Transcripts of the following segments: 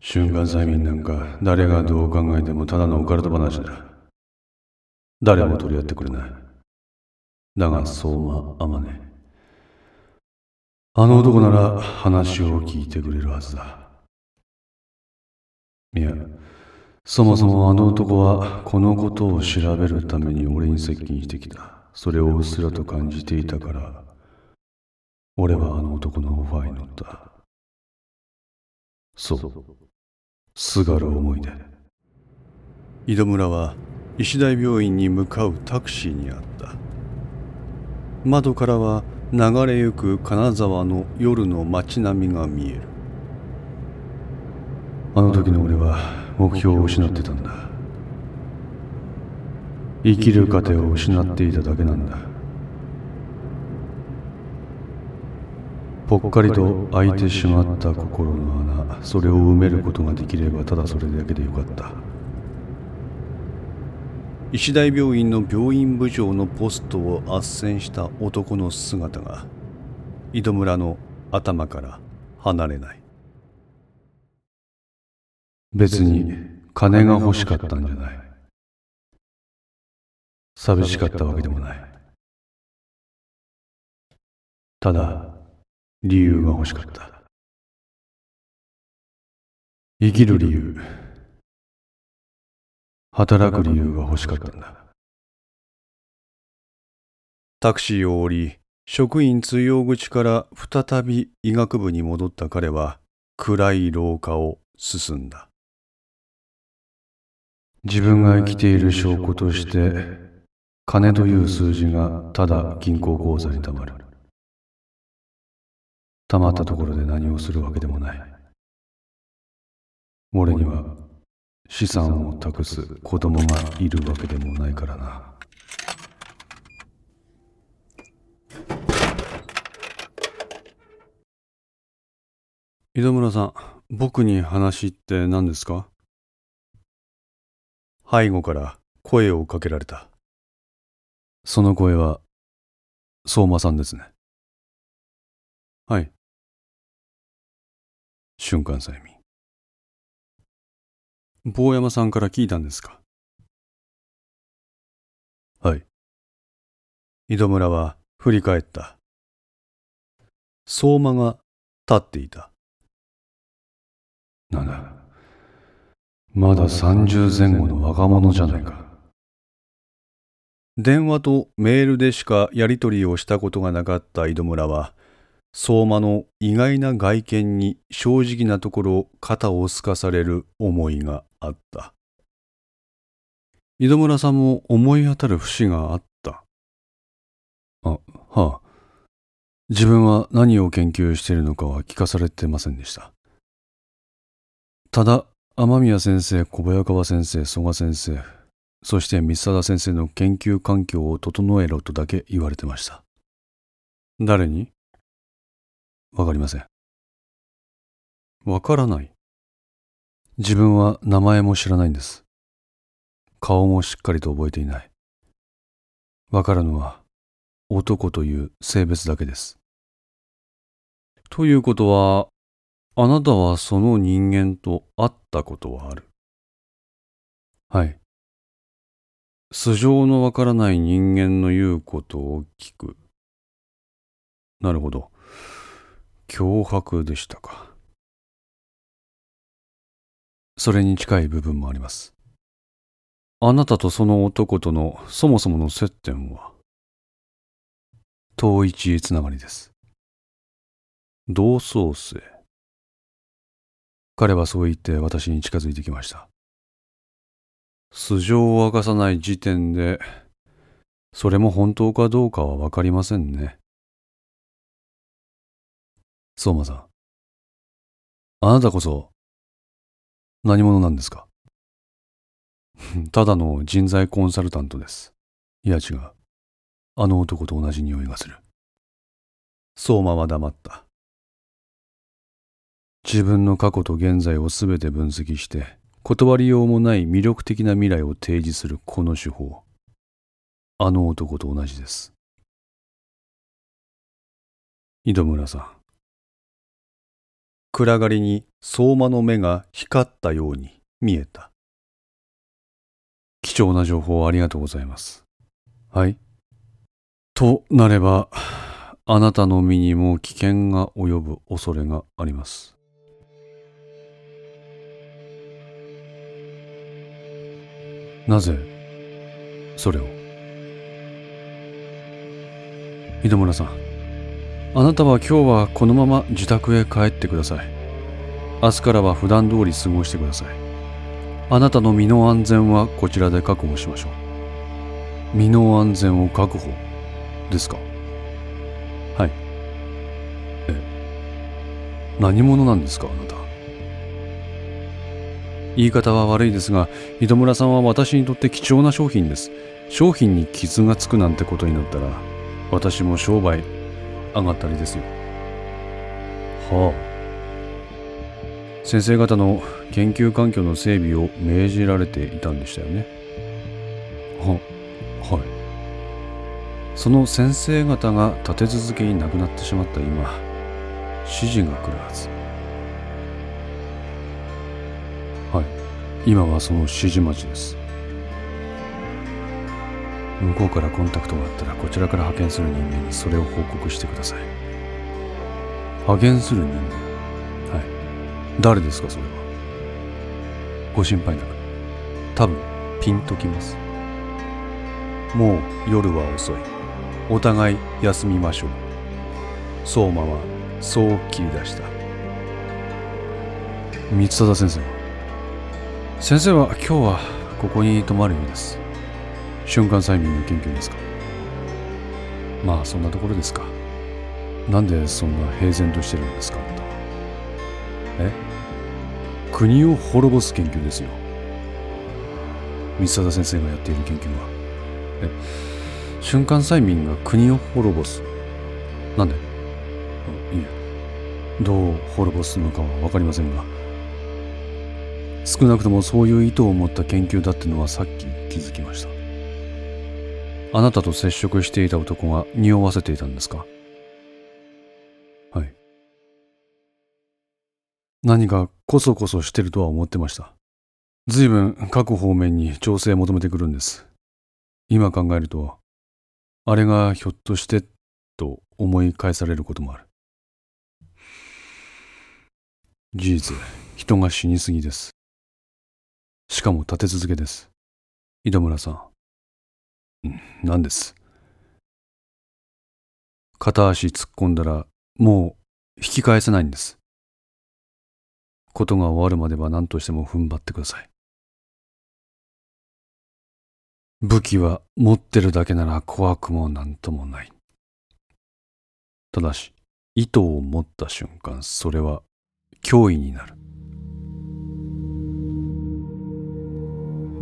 瞬間催眠なんか誰がどう考えてもただのオカルト話だ。誰も取り合ってくれない。だが相馬天音。あの男なら話を聞いてくれるはずだ。いや、そもそもあの男はこのことを調べるために俺に接近してきた。それをうっすらと感じていたから、俺はあの男のオファーに乗った。そう、すがる思いで。井戸村は石大病院に向かうタクシーにあった。窓からは流れゆく金沢の夜の街並みが見える。あの時の俺は目標を失ってたんだ。生きる糧を失っていただけなんだぽっかりと開いてしまった心の穴それを埋めることができればただそれだけでよかった。医大病院の病院部長のポストを斡旋した男の姿が井戸村の頭から離れない。別に金が欲しかったんじゃない。寂しかったわけでもない。ただ理由が欲しかった。生きる理由。働く理由が欲しかったんだ。タクシーを降り職員通用口から再び医学部に戻った彼は暗い廊下を進んだ。自分が生きている証拠として金という数字がただ銀行口座にたまる。まったところで何をするわけでもない俺には資産を託す子供がいるわけでもないからな。井戸村さん、僕に話って何ですか？背後から声をかけられた。その声は、相馬さんですね。はい。瞬間催眠。坊山さんから聞いたんですか？はい。井戸村は振り返った。相馬が立っていた。なんだ？まだ30前後の若者じゃないか。電話とメールでしかやり取りをしたことがなかった井戸村は、相馬の意外な外見に正直なところ肩をすかされる思いがあった。井戸村さんも思い当たる節があった。あ、はあ。自分は何を研究しているのかは聞かされてませんでした。ただ、雨宮先生、小早川先生、曽我先生、そして三貞先生の研究環境を整えろとだけ言われてました。誰に？わかりません。わからない。自分は名前も知らないんです。顔もしっかりと覚えていない。わかるのは男という性別だけです。ということは、あなたはその人間と会ったことはある。はい。素性のわからない人間の言うことを聞く。なるほど。脅迫でしたか。それに近い部分もあります。あなたとその男とのそもそもの接点は、遠一つながりです。同窓生。彼はそう言って私に近づいてきました。素性を明かさない時点で、それも本当かどうかはわかりませんね。相馬さん。あなたこそ何者なんですか？ただの人材コンサルタントです。いや違う。あの男と同じ匂いがする。相馬は黙った。自分の過去と現在をすべて分析して、断りようもない魅力的な未来を提示するこの手法。あの男と同じです。井戸村さん。暗がりに相馬の目が光ったように見えた。貴重な情報ありがとうございます。はい。となれば、あなたの身にも危険が及ぶ恐れがあります。なぜ、それを？井戸村さん、あなたは今日はこのまま自宅へ帰ってください。明日からは普段通り過ごしてください。あなたの身の安全はこちらで確保しましょう。身の安全を確保ですか？はい。え、何者なんですかあなた？言い方は悪いですが、井戸村さんは私にとって貴重な商品です。商品に傷がつくなんてことになったら、私も商売上がったりですよ。はあ。先生方の研究環境の整備を命じられていたんでしたよね。は、はい。その先生方が立て続けに亡くなってしまった今、指示が来るはず。はい。今はその指示待ちです。向こうからコンタクトがあったらこちらから派遣する人間にそれを報告してください。派遣する人間？はい。誰ですかそれは？ご心配なく。多分ピンときます。もう夜は遅い。お互い休みましょう。相馬はそう切り出した。三貞先生は？先生は今日はここに泊まるようです。瞬間催眠の研究ですか？まあそんなところですか。なんでそんな平然としてるんですか？あなたはえ？国を滅ぼす研究ですよ。三貞先生がやっている研究は。え？瞬間催眠が国を滅ぼす？なんで？いえ。どう滅ぼすのかは分かりませんが。少なくともそういう意図を持った研究だってのはさっき気づきました。あなたと接触していた男が匂わせていたんですか？はい。何かこそこそしてるとは思ってました。随分各方面に調整求めてくるんです。今考えると、あれがひょっとしてと思い返されることもある。事実、人が死にすぎです。しかも立て続けです。井戸村さん。何です。片足突っ込んだらもう引き返せないんです。ことが終わるまでは何としても踏ん張ってください。武器は持ってるだけなら怖くもなんともない。ただし、糸を持った瞬間、それは脅威になる。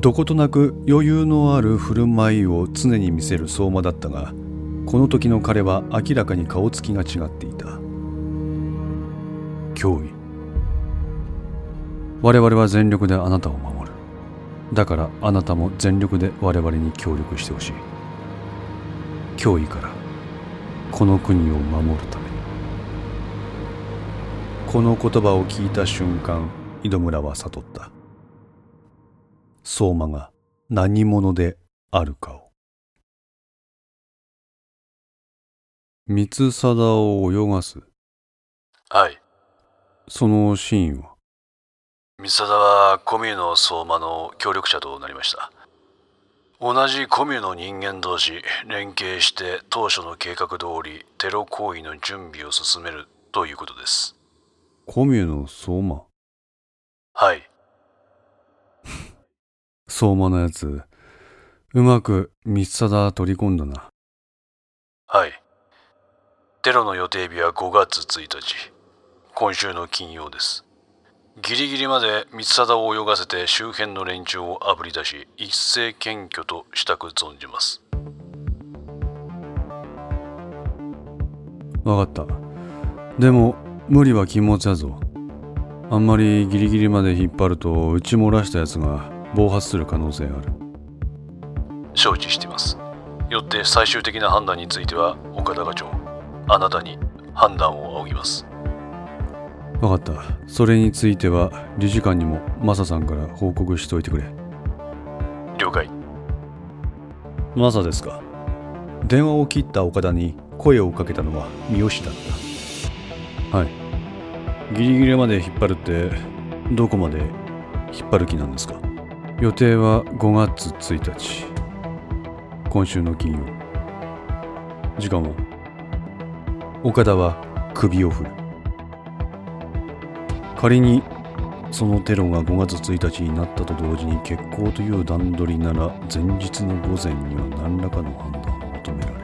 どことなく余裕のある振る舞いを常に見せる相馬だったがこの時の彼は明らかに顔つきが違っていた。脅威。我々は全力であなたを守る。だからあなたも全力で我々に協力してほしい。脅威からこの国を守るために。この言葉を聞いた瞬間井戸村は悟った。相馬が何者であるかを。三貞を泳がす。はい。その真意は？三貞はコミュの相馬の協力者となりました。同じコミュの人間同士連携して当初の計画通りテロ行為の準備を進めるということです。コミュの相馬？はい。相馬のやつ、うまく三貞取り込んだな。はい。テロの予定日は5月1日。今週の金曜です。ギリギリまで三貞を泳がせて周辺の連中をあぶり出し、一斉検挙としたく存じます。わかった。でも、無理は禁物やぞ。あんまりギリギリまで引っ張ると、打ち漏らしたやつが暴発する可能性がある。承知しています。よって最終的な判断については岡田課長あなたに判断を仰ぎます。分かった。それについては理事官にもマサさんから報告しておいてくれ。了解。マサですか。電話を切った岡田に声をかけたのは三好だった。はい。ギリギリまで引っ張るってどこまで引っ張る気なんですか予定は5月1日。今週の金曜。時間は？岡田は首を振る。仮にそのテロが5月1日になったと同時に決行という段取りなら前日の午前には何らかの判断を求められる。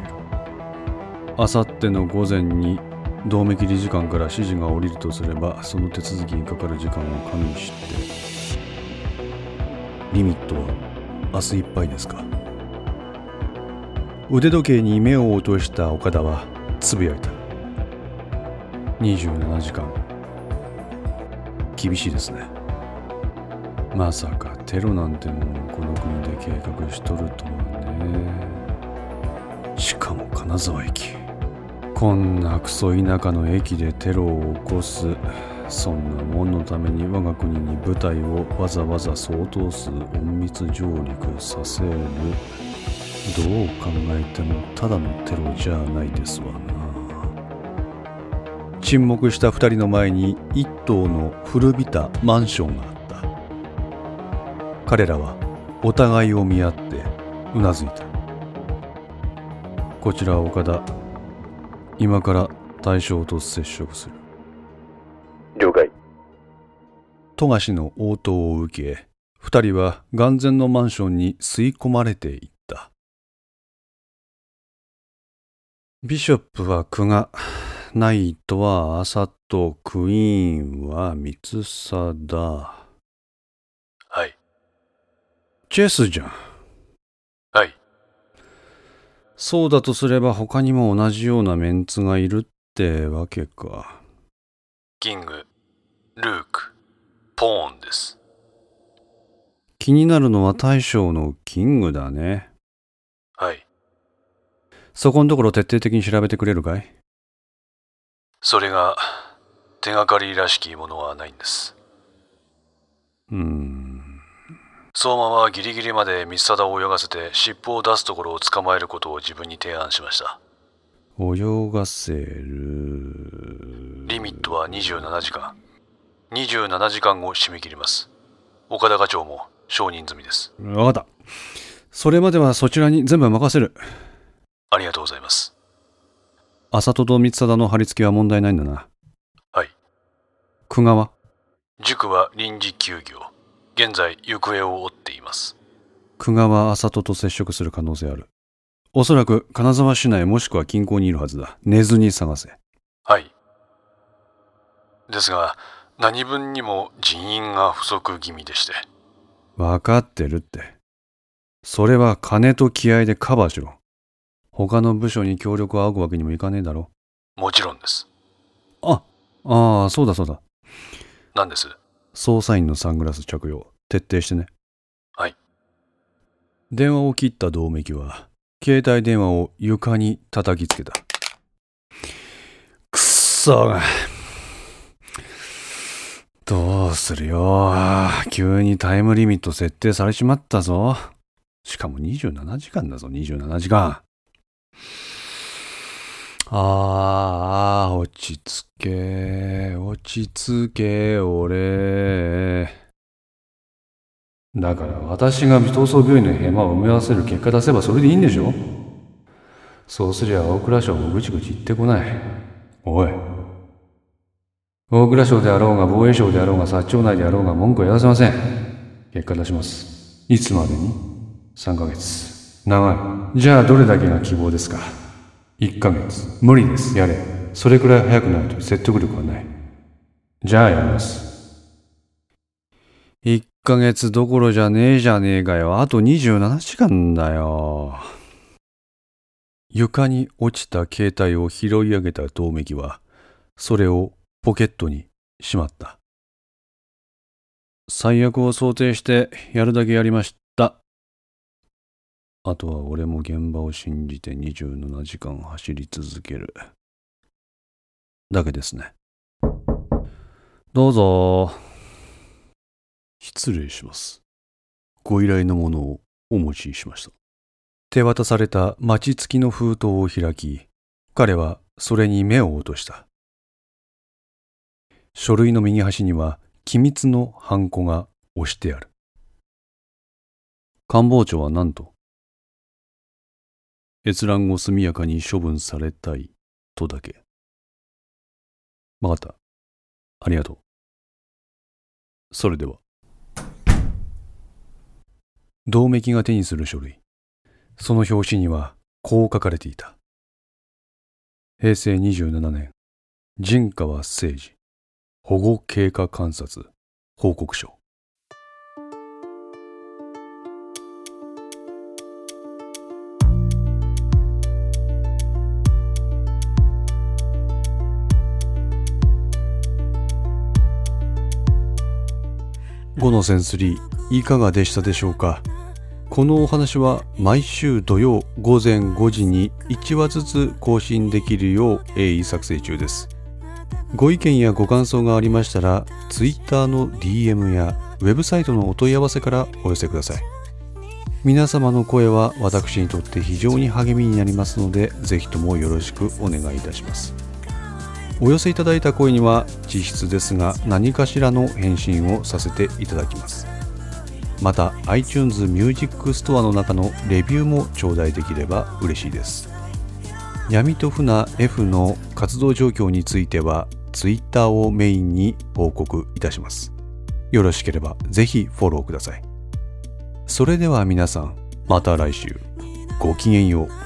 あさっての午前に同盟理事官から指示が下りるとすればその手続きにかかる時間を加味してリミットは明日いっぱいですか？腕時計に目を落とした岡田はつぶやいた。27時間。厳しいですね。まさかテロなんてものをこの国で計画しとるとはね。しかも金沢駅。こんなクソ田舎の駅でテロを起こす。そんなもんのために我が国に部隊をわざわざ相当数隠密上陸させる。どう考えてもただのテロじゃないですわな。沈黙した二人の前に一棟の古びたマンションがあった。彼らはお互いを見合ってうなずいた。こちらは岡田。今から対象と接触する。富樫の応答を受け二人は眼前のマンションに吸い込まれていった。ビショップは久我ナイトは朝とクイーンは三貞はい。チェスじゃん。はい。そうだとすれば他にも同じようなメンツがいるってわけかキングルークポーンです。気になるのは大将のキングだね。はい。そこのところ徹底的に調べてくれるかい？それが手がかりらしきものはないんです。うーん。相馬はギリギリまで三貞を泳がせて尻尾を出すところを捕まえることを自分に提案しました。泳がせる。リミットは27時間27時間後締め切ります。岡田課長も承認済みです。わかった。それまではそちらに全部任せる。ありがとうございます。浅戸と三貞の貼り付けは問題ないんだな。はい。久我は？塾は臨時休業。現在行方を追っています。久我は浅戸と接触する可能性ある。おそらく金沢市内もしくは近郊にいるはずだ。寝ずに探せ。はい。ですが何分にも人員が不足気味でして。分かってるって。それは金と気合でカバーしろ。他の部署に協力を仰ぐわけにもいかねえだろ。もちろんです。あああそうだそうだ。何です？捜査員のサングラス着用徹底してね。はい。電話を切った銅メキは携帯電話を床に叩きつけた。くっそがどうするよ急にタイムリミット設定されちまったぞしかも27時間だぞ27時間ああ、落ち着け、落ち着け、俺。だから私が逃走病院のヘマを埋め合わせる結果出せばそれでいいんでしょそうすりゃ大蔵省もぐちぐち言ってこない。おい。大蔵省であろうが防衛省であろうが薩長内であろうが文句は言わせません。結果出します。いつまでに ?3 ヶ月。長い。じゃあどれだけが希望ですか？1ヶ月。無理です。やれ。それくらい早くないと説得力はない。じゃあやります。1ヶ月どころじゃねえじゃねえかよ。あと27時間だよ。床に落ちた携帯を拾い上げた遠目は、それをポケットにしまった。最悪を想定してやるだけやりました。あとは俺も現場を信じて27時間走り続ける。だけですね。どうぞ。失礼します。ご依頼のものをお持ちしました。手渡された町付きの封筒を開き、彼はそれに目を落とした。書類の右端には機密のハンコが押してある。官房長は何と閲覧を速やかに処分されたいとだけ。わかった。ありがとう。それでは。銅メキが手にする書類。その表紙にはこう書かれていた。平成27年、陣川誠二、保護経過観察、報告書。5のセンスリーいかがでしたでしょうか？このお話は毎週土曜午前5時に1話ずつ更新できるよう鋭意作成中ですご意見やご感想がありましたら Twitter の DM やウェブサイトのお問い合わせからお寄せください。皆様の声は私にとって非常に励みになりますのでぜひともよろしくお願いいたします。お寄せいただいた声には実質ですが何かしらの返信をさせていただきます。また iTunes Music Store の中のレビューも頂戴できれば嬉しいです。闇と船 F の活動状況については Twitter をメインに報告いたします。よろしければぜひフォローください。それでは皆さんまた来週。ごきげんよう。